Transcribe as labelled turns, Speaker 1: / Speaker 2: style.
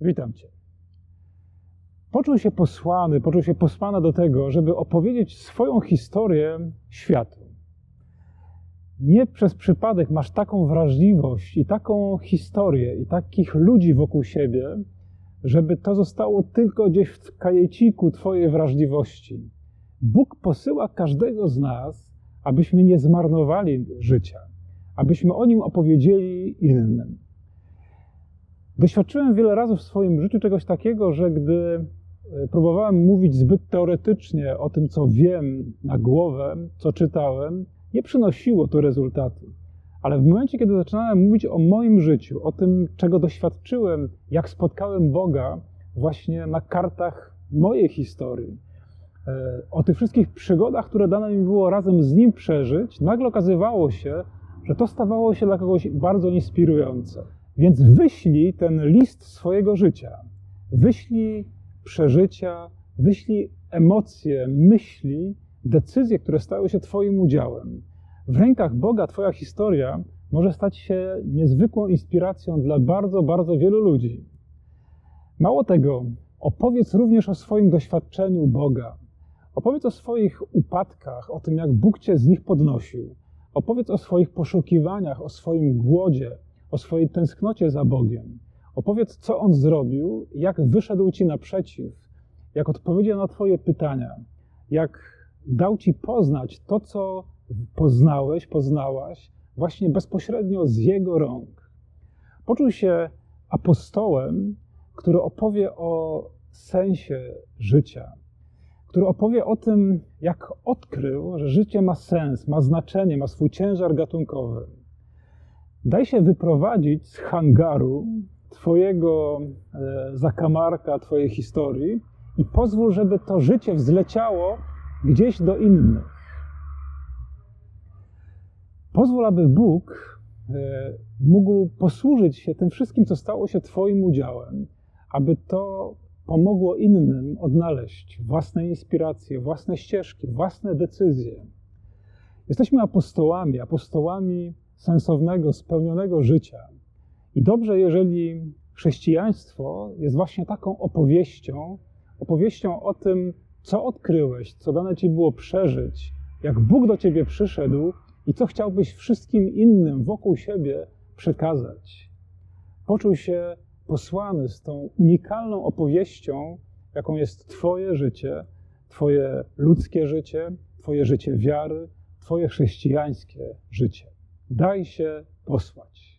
Speaker 1: Witam Cię. Poczuł się posłany, poczuł się posłana do tego, żeby opowiedzieć swoją historię światu. Nie przez przypadek masz taką wrażliwość i taką historię i takich ludzi wokół siebie, żeby to zostało tylko gdzieś w kajeciku Twojej wrażliwości. Bóg posyła każdego z nas, abyśmy nie zmarnowali życia, abyśmy o nim opowiedzieli innym. Doświadczyłem wiele razy w swoim życiu czegoś takiego, że gdy e, próbowałem mówić zbyt teoretycznie o tym, co wiem na głowę, co czytałem, nie przynosiło to rezultatu. Ale w momencie, kiedy zaczynałem mówić o moim życiu, o tym, czego doświadczyłem, jak spotkałem Boga, właśnie na kartach mojej historii, e, o tych wszystkich przygodach, które dane mi było razem z Nim przeżyć, nagle okazywało się, że to stawało się dla kogoś bardzo inspirujące. Więc wyślij ten list swojego życia, wyślij przeżycia, wyślij emocje, myśli, decyzje, które stały się Twoim udziałem. W rękach Boga Twoja historia może stać się niezwykłą inspiracją dla bardzo, bardzo wielu ludzi. Mało tego, opowiedz również o swoim doświadczeniu Boga. Opowiedz o swoich upadkach, o tym, jak Bóg Cię z nich podnosił. Opowiedz o swoich poszukiwaniach, o swoim głodzie, o swojej tęsknocie za Bogiem. Opowiedz, co On zrobił, jak wyszedł Ci naprzeciw, jak odpowiedział na Twoje pytania, jak dał Ci poznać to, co poznałeś, poznałaś właśnie bezpośrednio z Jego rąk. Poczuł się apostołem, który opowie o sensie życia, który opowie o tym, jak odkrył, że życie ma sens, ma znaczenie, ma swój ciężar gatunkowy. Daj się wyprowadzić z hangaru Twojego e, zakamarka, Twojej historii i pozwól, żeby to życie wzleciało gdzieś do innych. Pozwól, aby Bóg e, mógł posłużyć się tym wszystkim, co stało się Twoim udziałem, aby to pomogło innym odnaleźć własne inspiracje, własne ścieżki, własne decyzje. Jesteśmy apostołami, apostołami sensownego, spełnionego życia. I dobrze, jeżeli chrześcijaństwo jest właśnie taką opowieścią, opowieścią o tym, co odkryłeś, co dane ci było przeżyć, jak Bóg do ciebie przyszedł i co chciałbyś wszystkim innym wokół siebie przekazać. Poczuł się posłany z tą unikalną opowieścią, jaką jest Twoje życie, Twoje ludzkie życie, Twoje życie wiary, Twoje chrześcijańskie życie. Daj się posłać.